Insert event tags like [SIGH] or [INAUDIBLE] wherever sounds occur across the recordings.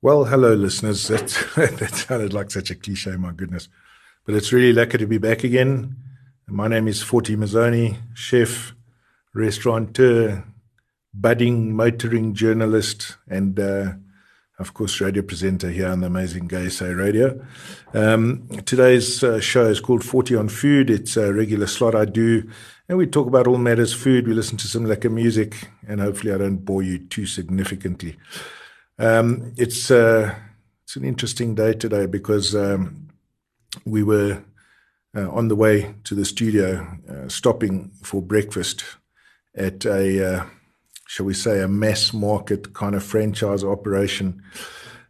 Well, hello, listeners. [LAUGHS] That, that sounded like such a cliche, my goodness. But it's really lucky to be back again. My name is Forti Mazzone, chef, restaurateur, budding motoring journalist, and uh, of course, radio presenter here on the amazing GaySA Radio. Um, today's uh, show is called Forti on Food. It's a regular slot I do, and we talk about all matters food. We listen to some lekker music, and hopefully, I don't bore you too significantly. Um, it's uh, it's an interesting day today because um, we were uh, on the way to the studio, uh, stopping for breakfast at a uh, shall we say, a mass market kind of franchise operation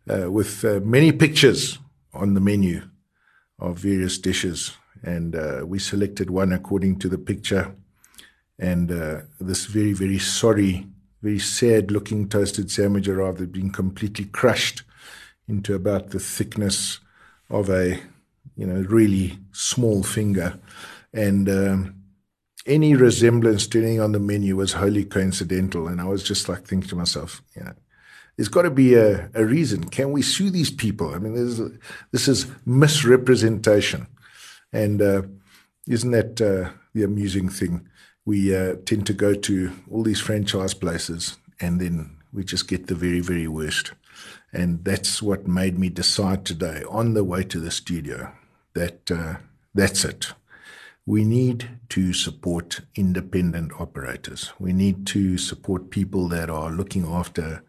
uh, with uh, many pictures on the menu of various dishes. And we selected one according to the picture. And this very, very sorry, very sad looking toasted sandwich arrived had been completely crushed into about the thickness of a, you know, really small finger. And um, any resemblance to anything on the menu was wholly coincidental. And I was just like thinking to myself, you know, there's got to be a, a reason. Can we sue these people? I mean, a, this is misrepresentation. And uh, isn't that uh, the amusing thing? We uh, tend to go to all these franchise places and then we just get the very, very worst. And that's what made me decide today on the way to the studio that uh, that's it we need to support independent operators. We need to support people that are looking after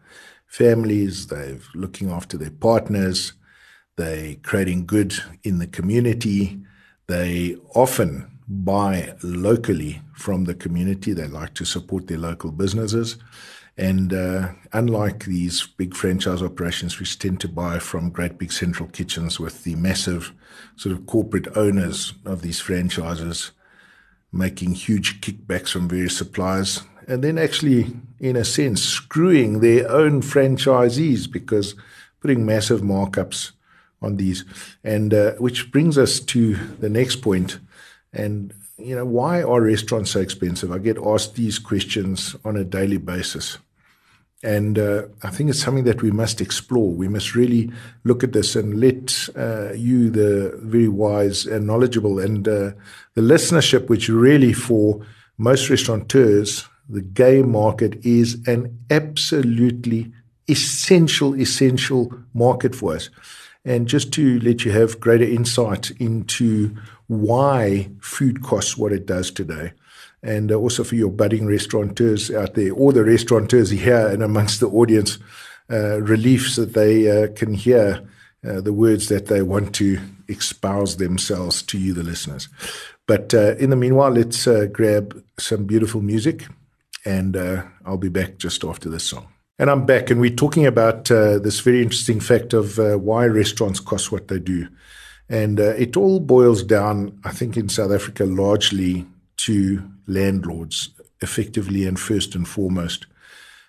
families, they're looking after their partners, they're creating good in the community. They often buy locally from the community. They like to support their local businesses. And uh, unlike these big franchise operations, which tend to buy from great big central kitchens with the massive sort of corporate owners of these franchises making huge kickbacks from various suppliers, and then actually, in a sense, screwing their own franchisees because putting massive markups on these. And uh, which brings us to the next point. And, you know, why are restaurants so expensive? I get asked these questions on a daily basis. And uh, I think it's something that we must explore. We must really look at this and let uh, you, the very wise and knowledgeable, and uh, the listenership, which really for most restaurateurs, the gay market is an absolutely essential, essential market for us. And just to let you have greater insight into why food costs what it does today and uh, also for your budding restaurateurs out there, or the restaurateurs here and amongst the audience, uh, reliefs that they uh, can hear uh, the words that they want to espouse themselves to you, the listeners. But uh, in the meanwhile, let's uh, grab some beautiful music, and I'll be back just after this song. And I'm back, and we're talking about this very interesting fact of why restaurants cost what they do. And it all boils down, I think, in South Africa largely to landlords effectively and first and foremost.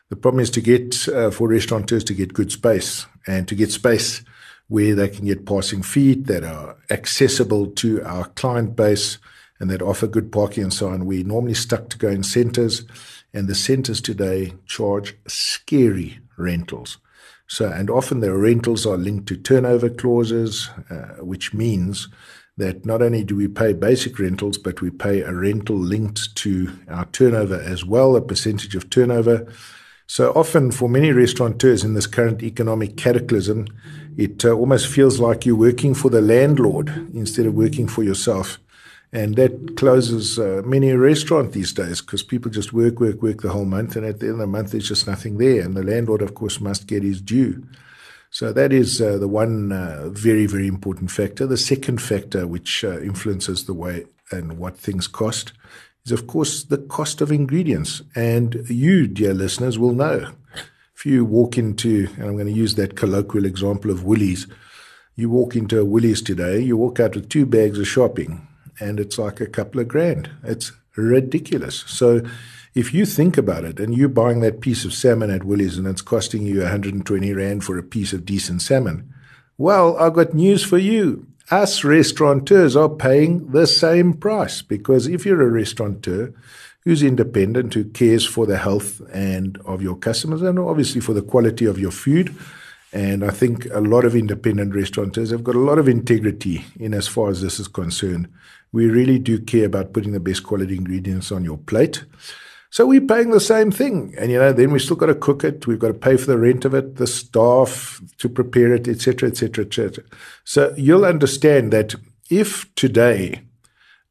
The problem is to get uh, for restaurateurs to get good space and to get space where they can get passing feet that are accessible to our client base and that offer good parking and so on. We're normally stuck to going centers, and the centers today charge scary rentals. So, and often the rentals are linked to turnover clauses, uh, which means that not only do we pay basic rentals, but we pay a rental linked to our turnover as well, a percentage of turnover. So often, for many restaurateurs in this current economic cataclysm, it uh, almost feels like you're working for the landlord instead of working for yourself. And that closes uh, many a restaurant these days because people just work, work, work the whole month. And at the end of the month, there's just nothing there. And the landlord, of course, must get his due. So that is uh, the one uh, very, very important factor. The second factor, which uh, influences the way and what things cost, is of course the cost of ingredients. And you, dear listeners, will know. If you walk into, and I'm going to use that colloquial example of Woolies, you walk into a Woolies today, you walk out with two bags of shopping, and it's like a couple of grand. It's ridiculous. So if you think about it and you're buying that piece of salmon at Woolies and it's costing you 120 Rand for a piece of decent salmon, well, I've got news for you. Us restaurateurs are paying the same price because if you're a restaurateur who's independent, who cares for the health and of your customers and obviously for the quality of your food, And I think a lot of independent restaurateurs have got a lot of integrity in as far as this is concerned. We really do care about putting the best quality ingredients on your plate. So we're paying the same thing. And, you know, then we've still got to cook it. We've got to pay for the rent of it, the staff to prepare it, etc., etc., etc. So you'll understand that if today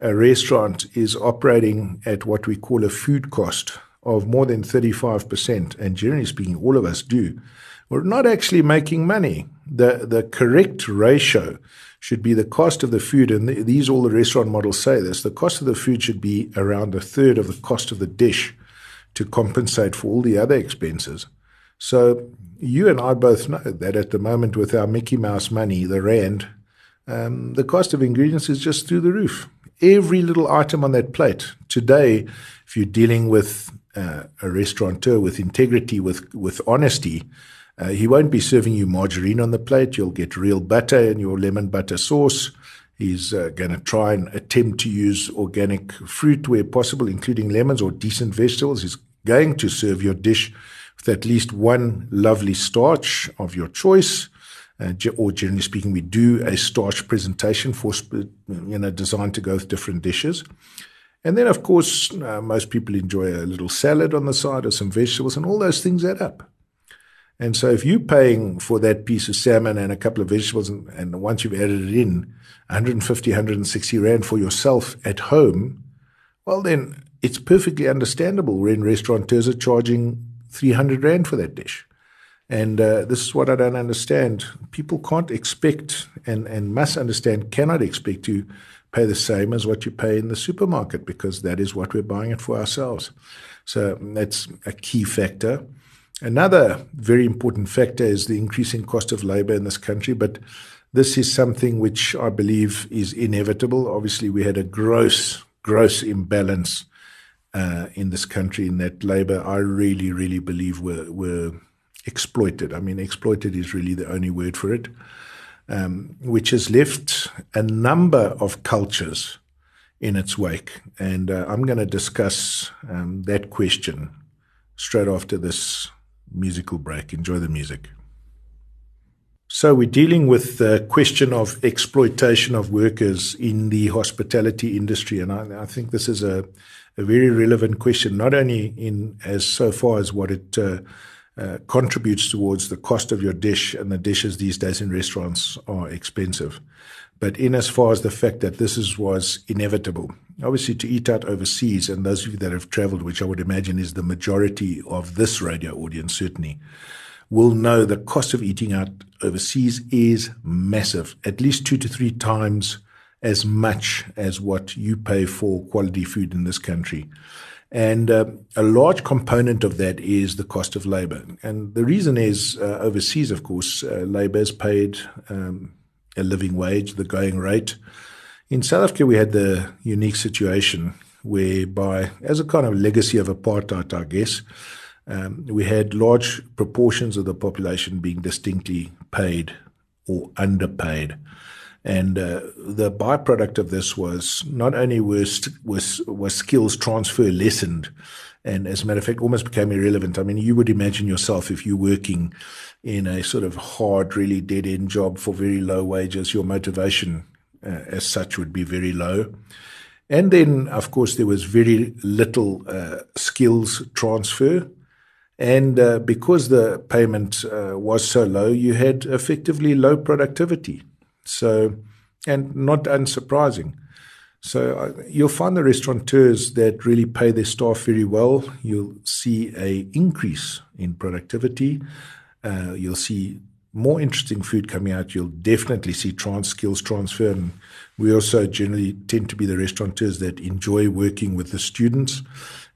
a restaurant is operating at what we call a food cost of more than 35%, and generally speaking, all of us do, we're not actually making money. The, the correct ratio should be the cost of the food, and these all the restaurant models say this the cost of the food should be around a third of the cost of the dish to compensate for all the other expenses. So you and I both know that at the moment, with our Mickey Mouse money, the Rand, um, the cost of ingredients is just through the roof. Every little item on that plate. Today, if you're dealing with uh, a restaurateur with integrity, with, with honesty, uh, he won't be serving you margarine on the plate. You'll get real butter in your lemon butter sauce. He's uh, going to try and attempt to use organic fruit where possible, including lemons or decent vegetables. He's going to serve your dish with at least one lovely starch of your choice. Uh, or generally speaking, we do a starch presentation for you know designed to go with different dishes. And then, of course, uh, most people enjoy a little salad on the side or some vegetables, and all those things add up. And so if you're paying for that piece of salmon and a couple of vegetables, and, and once you've added it in, 150, 160 Rand for yourself at home, well, then it's perfectly understandable when restaurateurs are charging 300 Rand for that dish. And uh, this is what I don't understand. People can't expect and, and must understand, cannot expect to pay the same as what you pay in the supermarket because that is what we're buying it for ourselves. So that's a key factor. Another very important factor is the increasing cost of labor in this country, but this is something which I believe is inevitable. Obviously, we had a gross, gross imbalance uh, in this country in that labor, I really, really believe were, were exploited. I mean, exploited is really the only word for it, um, which has left a number of cultures in its wake. And uh, I'm going to discuss um, that question straight after this musical break. Enjoy the music. So, we're dealing with the question of exploitation of workers in the hospitality industry. And I, I think this is a, a, very relevant question, not only in as so far as what it uh, uh, contributes towards the cost of your dish, and the dishes these days in restaurants are expensive, but in as far as the fact that this is, was inevitable. Obviously, to eat out overseas, and those of you that have traveled, which I would imagine is the majority of this radio audience, certainly, will know the cost of eating out overseas is massive, at least two to three times as much as what you pay for quality food in this country. And uh, a large component of that is the cost of labor. And the reason is uh, overseas, of course, uh, labor is paid um, a living wage, the going rate. In South Africa, we had the unique situation whereby, as a kind of legacy of apartheid, I guess, um, we had large proportions of the population being distinctly paid or underpaid. And uh, the byproduct of this was not only was, was, was skills transfer lessened, and as a matter of fact, almost became irrelevant. I mean, you would imagine yourself if you're working in a sort of hard, really dead end job for very low wages, your motivation uh, as such would be very low. And then, of course, there was very little uh, skills transfer. And uh, because the payment uh, was so low, you had effectively low productivity. So, and not unsurprising. So uh, you'll find the restaurateurs that really pay their staff very well. You'll see a increase in productivity. Uh, you'll see more interesting food coming out. You'll definitely see trans skills transfer. And we also generally tend to be the restaurateurs that enjoy working with the students.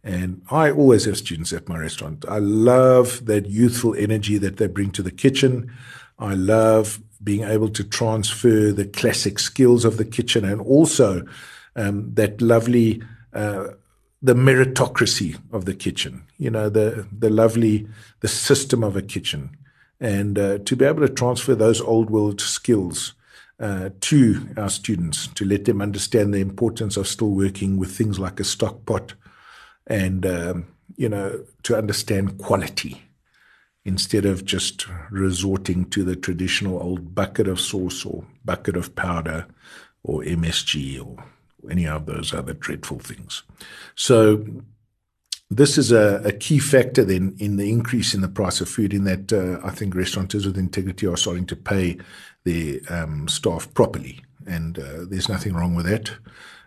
And I always have students at my restaurant. I love that youthful energy that they bring to the kitchen. I love being able to transfer the classic skills of the kitchen and also um, that lovely uh, the meritocracy of the kitchen, you know, the, the lovely, the system of a kitchen. And uh, to be able to transfer those old world skills uh, to our students, to let them understand the importance of still working with things like a stock pot and, um, you know, to understand quality. instead of just resorting to the traditional old bucket of sauce or bucket of powder or MSG or any of those other dreadful things. So this is a, a, key factor then in the increase in the price of food in that uh, I think restaurateurs with integrity are starting to pay their um, staff properly. And uh, there's nothing wrong with that.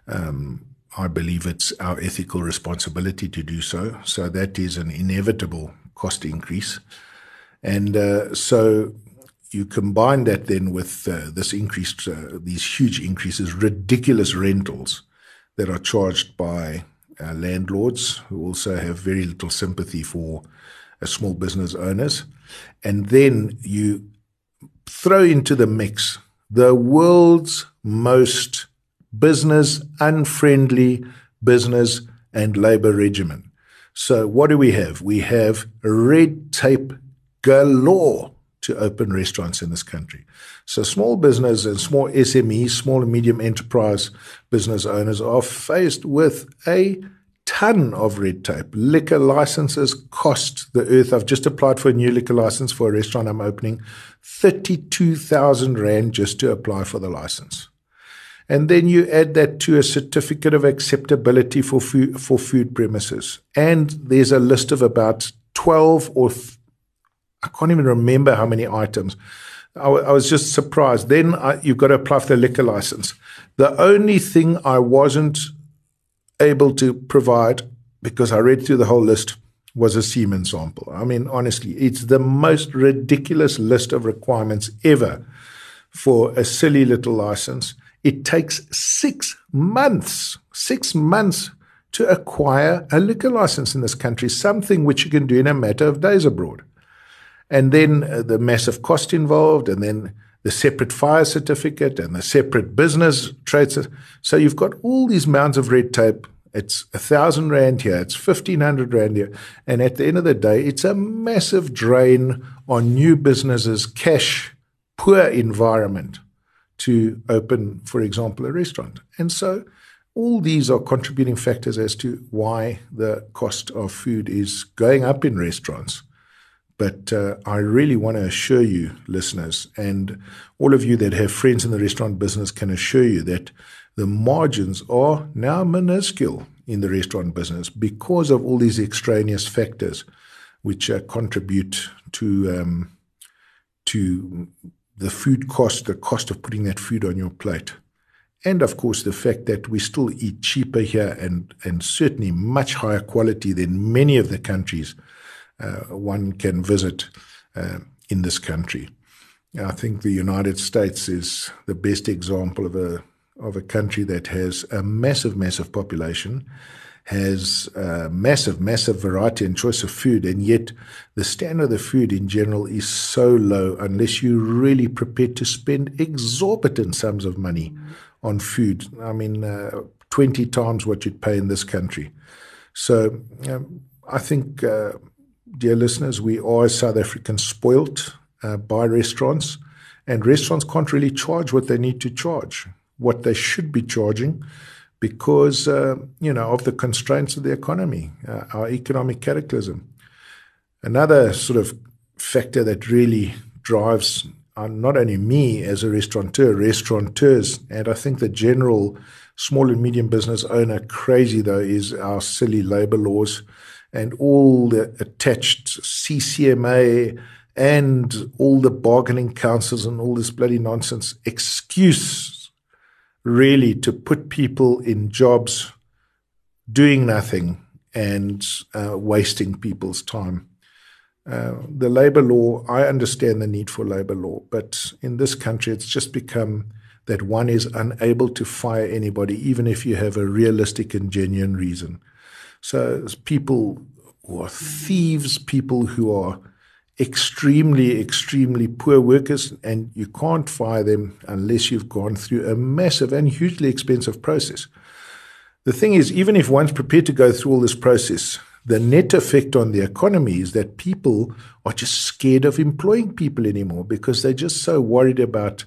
Um, I believe it's our ethical responsibility to do so. So that is an inevitable cost increase. And uh, so you combine that then with uh, this increased, uh, these huge increases, ridiculous rentals that are charged by uh, landlords who also have very little sympathy for uh, small business owners. And then you throw into the mix the world's most business unfriendly business and labor regimen. So what do we have? We have red tape galore to open restaurants in this country. So small business and small SMEs, small and medium enterprise business owners are faced with a ton of red tape. Liquor licenses cost the earth. I've just applied for a new liquor license for a restaurant I'm opening. 32,000 Rand just to apply for the license. And then you add that to a certificate of acceptability for food, for food premises. And there's a list of about 12 or I can't even remember how many items. I, was just surprised. Then I, you've got to apply for the liquor license. The only thing I wasn't able to provide, because I read through the whole list, was a semen sample. I mean, honestly, it's the most ridiculous list of requirements ever for a silly little license. It takes six months, six months to acquire a liquor license in this country, something which you can do in a matter of days abroad. And then uh, the massive cost involved, and then the separate fire certificate and the separate business trade. So you've got all these mounds of red tape. It's a thousand rand here, it's fifteen hundred rand here, and at the end of the day, it's a massive drain on new businesses' cash poor environment to open, for example, a restaurant. And so all these are contributing factors as to why the cost of food is going up in restaurants. But uh, I really want to assure you, listeners, and all of you that have friends in the restaurant business can assure you that the margins are now minuscule in the restaurant business because of all these extraneous factors which uh, contribute to um, to the food cost, the cost of putting that food on your plate. And of course, the fact that we still eat cheaper here and, and certainly much higher quality than many of the countries one can visit uh, in this country. I think the United States is the best example of a of a country that has a massive, massive population, has a massive, massive variety and choice of food, and yet the standard of the food in general is so low unless you're really prepared to spend exorbitant sums of money on food. I mean, uh, 20 times what you'd pay in this country. So um, I think. Uh, dear listeners, we are South Africans spoilt uh, by restaurants, and restaurants can't really charge what they need to charge, what they should be charging, because uh, you know of the constraints of the economy, uh, our economic cataclysm. Another sort of factor that really drives uh, not only me as a restaurateur, restaurateurs, and I think the general small and medium business owner crazy though is our silly labor laws and all the attached CCMA and all the bargaining councils and all this bloody nonsense excuse really to put people in jobs doing nothing and uh, wasting people's time. Uh, the labor law, I understand the need for labor law, but in this country, it's just become that one is unable to fire anybody, even if you have a realistic and genuine reason. So people who are thieves, people who are extremely, extremely poor workers, and you can't fire them unless you've gone through a massive and hugely expensive process. The thing is, even if one's prepared to go through all this process, the net effect on the economy is that people are just scared of employing people anymore because they're just so worried about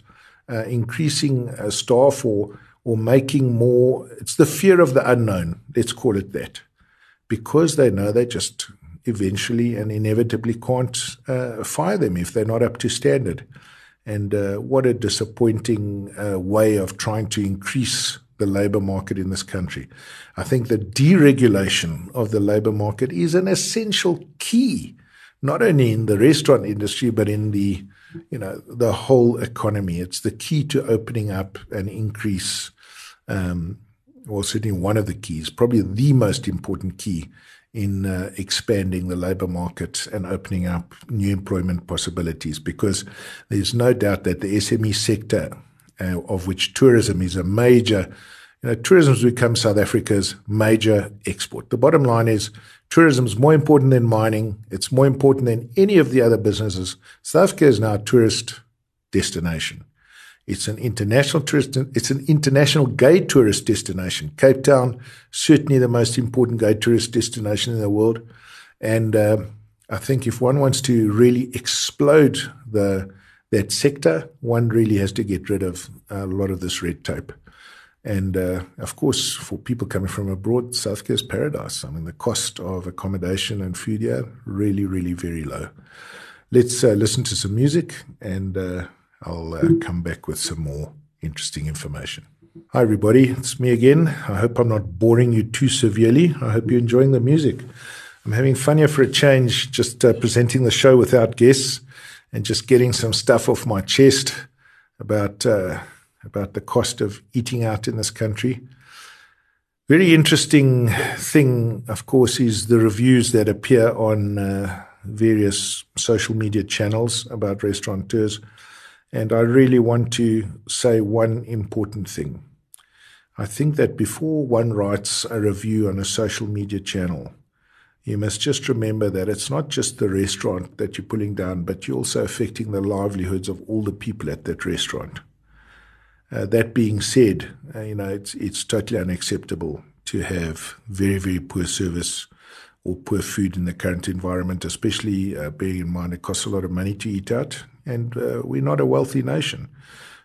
uh, increasing uh, staff or or making more. It's the fear of the unknown. Let's call it that because they know they just, eventually and inevitably can't uh, fire them if they're not up to standard. And uh, what a disappointing uh, way of trying to increase the labor market in this country. I think the deregulation of the labor market is an essential key, not only in the restaurant industry, but in the you know the whole economy. It's the key to opening up and increase, um, or certainly one of the keys, probably the most important key in uh, expanding the labor market and opening up new employment possibilities. Because there's no doubt that the SME sector, uh, of which tourism is a major you know, tourism has become South Africa's major export. The bottom line is tourism is more important than mining. It's more important than any of the other businesses. South Africa is now a tourist destination. It's an international tourist. It's an international gay tourist destination. Cape Town, certainly the most important gay tourist destination in the world. And uh, I think if one wants to really explode the that sector, one really has to get rid of a lot of this red tape. And uh, of course, for people coming from abroad, South is paradise. I mean, the cost of accommodation and food here really, really very low. Let's uh, listen to some music, and uh, I'll uh, come back with some more interesting information. Hi, everybody. It's me again. I hope I'm not boring you too severely. I hope you're enjoying the music. I'm having fun here for a change, just uh, presenting the show without guests and just getting some stuff off my chest about uh, about the cost of eating out in this country. Very interesting thing, of course, is the reviews that appear on uh, various social media channels about restaurateurs. And I really want to say one important thing. I think that before one writes a review on a social media channel, you must just remember that it's not just the restaurant that you're pulling down, but you're also affecting the livelihoods of all the people at that restaurant. Uh, that being said, uh, you know, it's, it's totally unacceptable to have very, very poor service or poor food in the current environment, especially uh, bearing in mind it costs a lot of money to eat out, and uh, we're not a wealthy nation.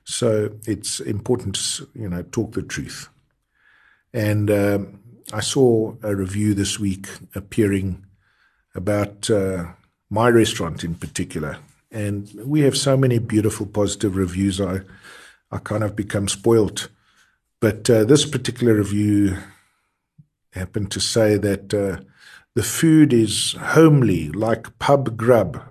So it's important to, you know, talk the truth. And um, I saw a review this week appearing about uh, my restaurant in particular. And we have so many beautiful positive reviews. I I kind of become spoilt. But uh, this particular review happened to say that uh, the food is homely, like pub grub,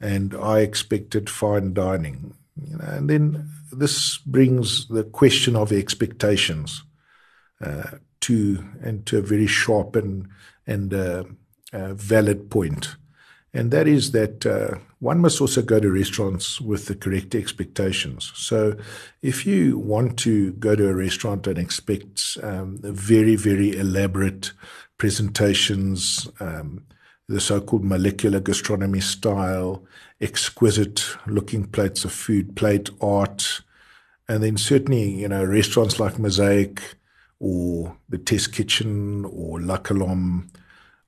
and I expected fine dining. You know, and then this brings the question of expectations uh, to and to a very sharp and and uh, uh, valid point and that is that uh, one must also go to restaurants with the correct expectations. So, if you want to go to a restaurant and expect um, very, very elaborate presentations, um, the so called molecular gastronomy style, exquisite looking plates of food, plate art, and then certainly, you know, restaurants like Mosaic or the Test Kitchen or La Colombe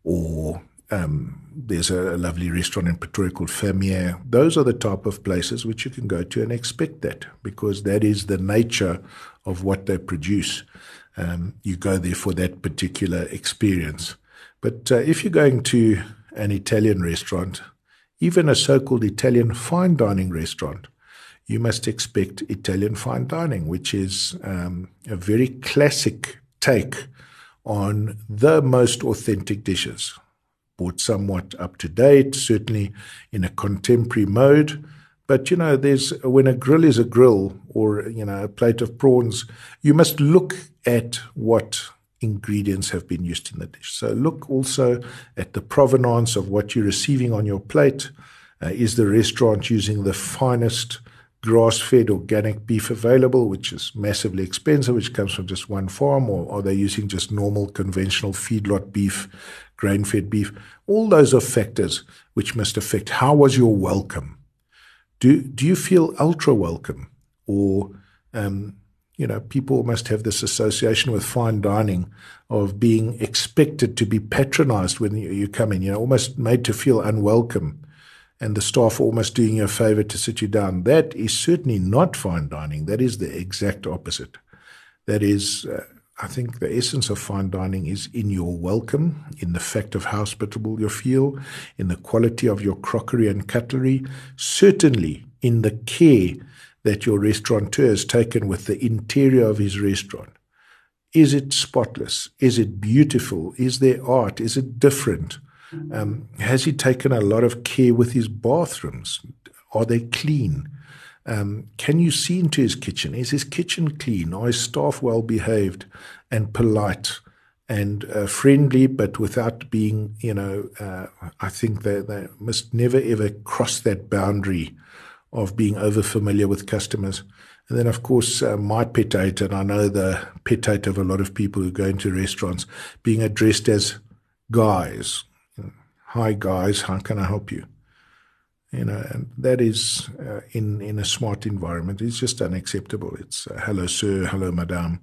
or um, there's a, a, lovely restaurant in Pretoria called Fermier. Those are the type of places which you can go to and expect that because that is the nature of what they produce. Um, you go there for that particular experience. But uh, if you're going to an Italian restaurant, even a so called Italian fine dining restaurant, you must expect Italian fine dining, which is um, a very classic take on the most authentic dishes brought somewhat up to date, certainly in a contemporary mode. But you know, there's when a grill is a grill, or you know, a plate of prawns, you must look at what ingredients have been used in the dish. So look also at the provenance of what you're receiving on your plate. Uh, is the restaurant using the finest grass fed organic beef available, which is massively expensive, which comes from just one farm, or are they using just normal conventional feedlot beef grain fed beef. All those are factors which must affect how was your welcome. Do, do you feel ultra welcome? Or, um, you know, people must have this association with fine dining of being expected to be patronized when you, you come in, you know, almost made to feel unwelcome and the staff almost doing you a favor to sit you down. That is certainly not fine dining. That is the exact opposite. That is, uh, I think the essence of fine dining is in your welcome, in the fact of how hospitable you feel, in the quality of your crockery and cutlery, certainly in the care that your restaurateur has taken with the interior of his restaurant. Is it spotless? Is it beautiful? Is there art? Is it different? Um, has he taken a lot of care with his bathrooms? Are they clean? Um, can you see into his kitchen? Is his kitchen clean? Are his staff well behaved and polite and uh, friendly, but without being, you know, uh, I think they, they must never ever cross that boundary of being over familiar with customers. And then, of course, uh, my pet hate, and I know the pet hate of a lot of people who go into restaurants, being addressed as guys. Hi, guys, how can I help you? You know, and that is uh, in in a smart environment. It's just unacceptable. It's uh, hello, sir, hello, madame,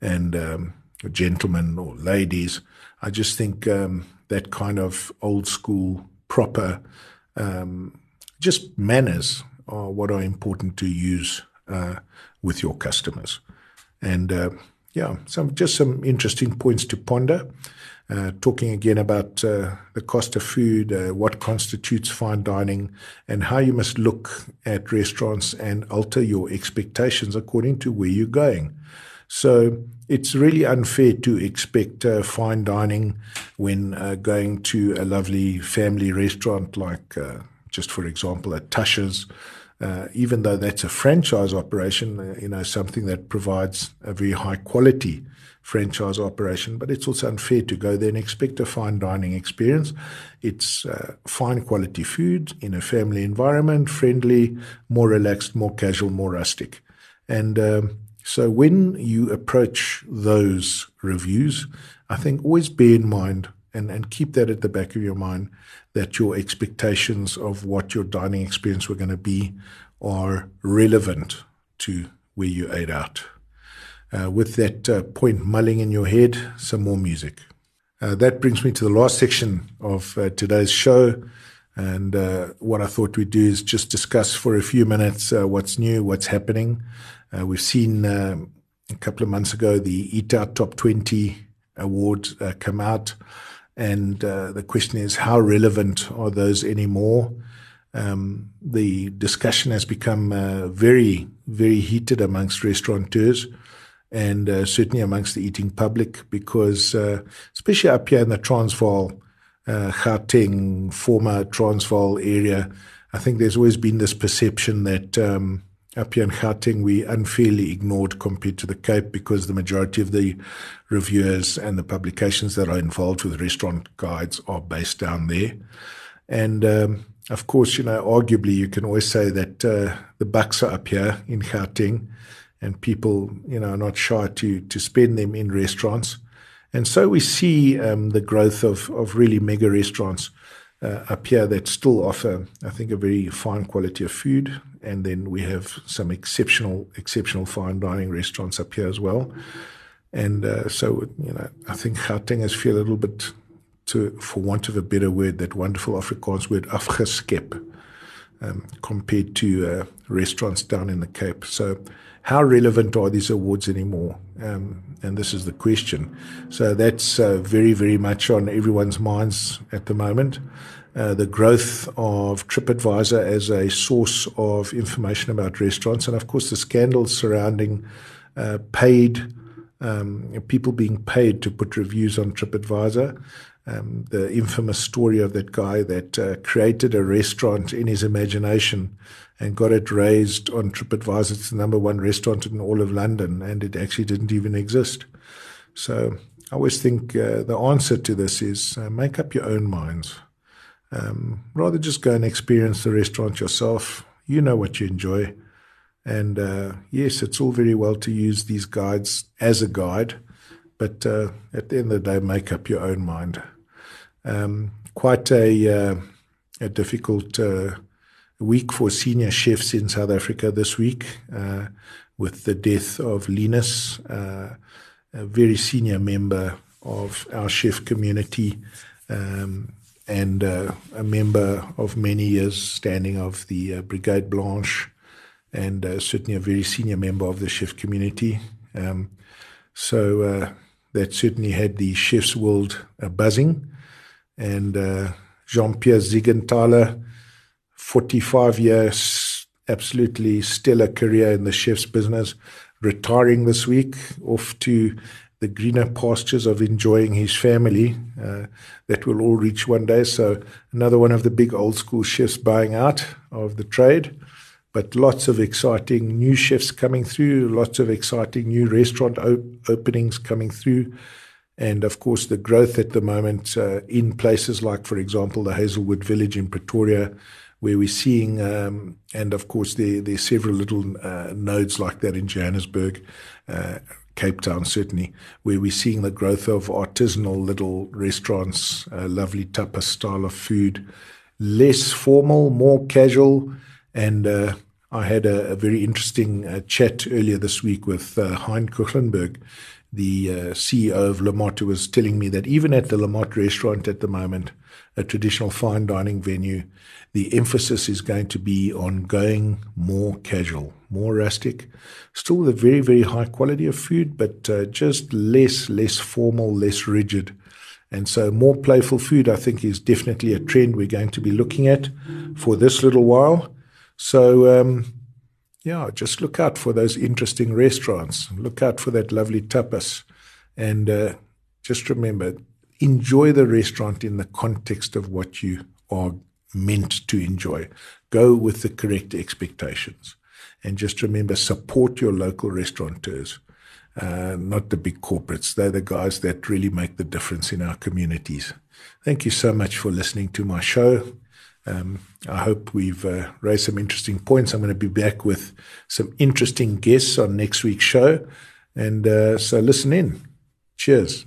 and um, gentlemen or ladies. I just think um, that kind of old school, proper, um, just manners are what are important to use uh, with your customers. And uh, yeah, some just some interesting points to ponder. Uh, talking again about uh, the cost of food, uh, what constitutes fine dining, and how you must look at restaurants and alter your expectations according to where you're going. So it's really unfair to expect uh, fine dining when uh, going to a lovely family restaurant like, uh, just for example, at Tasha's. Uh, even though that's a franchise operation, uh, you know, something that provides a very high quality franchise operation, but it's also unfair to go there and expect a fine dining experience. It's uh, fine quality food in a family environment, friendly, more relaxed, more casual, more rustic. And um, so when you approach those reviews, I think always bear in mind and, and keep that at the back of your mind that your expectations of what your dining experience were going to be are relevant to where you ate out. Uh, with that uh, point mulling in your head, some more music. Uh, that brings me to the last section of uh, today's show. And uh, what I thought we'd do is just discuss for a few minutes uh, what's new, what's happening. we've seen um, a couple of months ago the Eat Out Top 20 award come out. And the question is, how relevant are those anymore? Um, the discussion has become uh, very, very heated amongst restaurateurs and uh, certainly amongst the eating public because, uh, especially up here in the Transvaal, uh, Gauteng, former Transvaal area, I think there's always been this perception that um, here in Gauteng we unfairly ignored compared to the Cape because the majority of the reviewers and the publications that are involved with restaurant guides are based down there. And um, of course, you know, arguably you can always say that uh, the bucks are up here in Gauteng and people, you know, are not shy to to spend them in restaurants. And so we see um, the growth of of really mega restaurants uh, up here that still offer, I think, a very fine quality of food. And then we have some exceptional exceptional fine dining restaurants up here as well. And uh, so, you know, I think Gautengers feel a little bit, to, for want of a better word, that wonderful Afrikaans word, afgeskep, um, compared to uh, restaurants down in the Cape. So how relevant are these awards anymore? Um, and this is the question. So that's uh, very, very much on everyone's minds at the moment. Uh, the growth of TripAdvisor as a source of information about restaurants, and of course the scandals surrounding uh, paid um, people being paid to put reviews on TripAdvisor. Um, the infamous story of that guy that uh, created a restaurant in his imagination and got it raised on TripAdvisor. It's the number one restaurant in all of London, and it actually didn't even exist. So I always think uh, the answer to this is uh, make up your own minds. Um, rather just go and experience the restaurant yourself. You know what you enjoy. And uh, yes, it's all very well to use these guides as a guide, but uh, at the end of the day, make up your own mind. Um, quite a, uh, a difficult uh, week for senior chefs in South Africa this week uh, with the death of Linus, uh, a very senior member of our chef community. Um, and uh, a member of many years standing of the uh, Brigade Blanche, and uh, certainly a very senior member of the chef community. Um, So uh, that certainly had the chef's world uh, buzzing. And uh, Jean Pierre Ziegenthaler, 45 years, absolutely stellar career in the chef's business, retiring this week, off to the greener pastures of enjoying his family uh, that will all reach one day. So, another one of the big old school chefs buying out of the trade. But lots of exciting new chefs coming through, lots of exciting new restaurant op- openings coming through. And of course, the growth at the moment uh, in places like, for example, the Hazelwood Village in Pretoria, where we're seeing, um, and of course, there, there are several little uh, nodes like that in Johannesburg, uh, Cape Town, certainly, where we're seeing the growth of artisanal little restaurants, lovely tapas style of food, less formal, more casual. And uh, I had a, a very interesting uh, chat earlier this week with uh, Hein Koegelenberg, the uh, CEO of La Motte, who was telling me that even at the La Motte restaurant at the moment, a traditional fine dining venue, the emphasis is going to be on going more casual, more rustic, still with a very, very high quality of food, but uh, just less, less formal, less rigid. And so, more playful food, I think, is definitely a trend we're going to be looking at for this little while. So, um, yeah, just look out for those interesting restaurants. Look out for that lovely tapas. And uh, just remember, enjoy the restaurant in the context of what you are meant to enjoy. Go with the correct expectations. And just remember, support your local restaurateurs, uh, not the big corporates. They're the guys that really make the difference in our communities. Thank you so much for listening to my show. Um, I hope we've uh, raised some interesting points. I'm going to be back with some interesting guests on next week's show. And uh, so listen in. Cheers.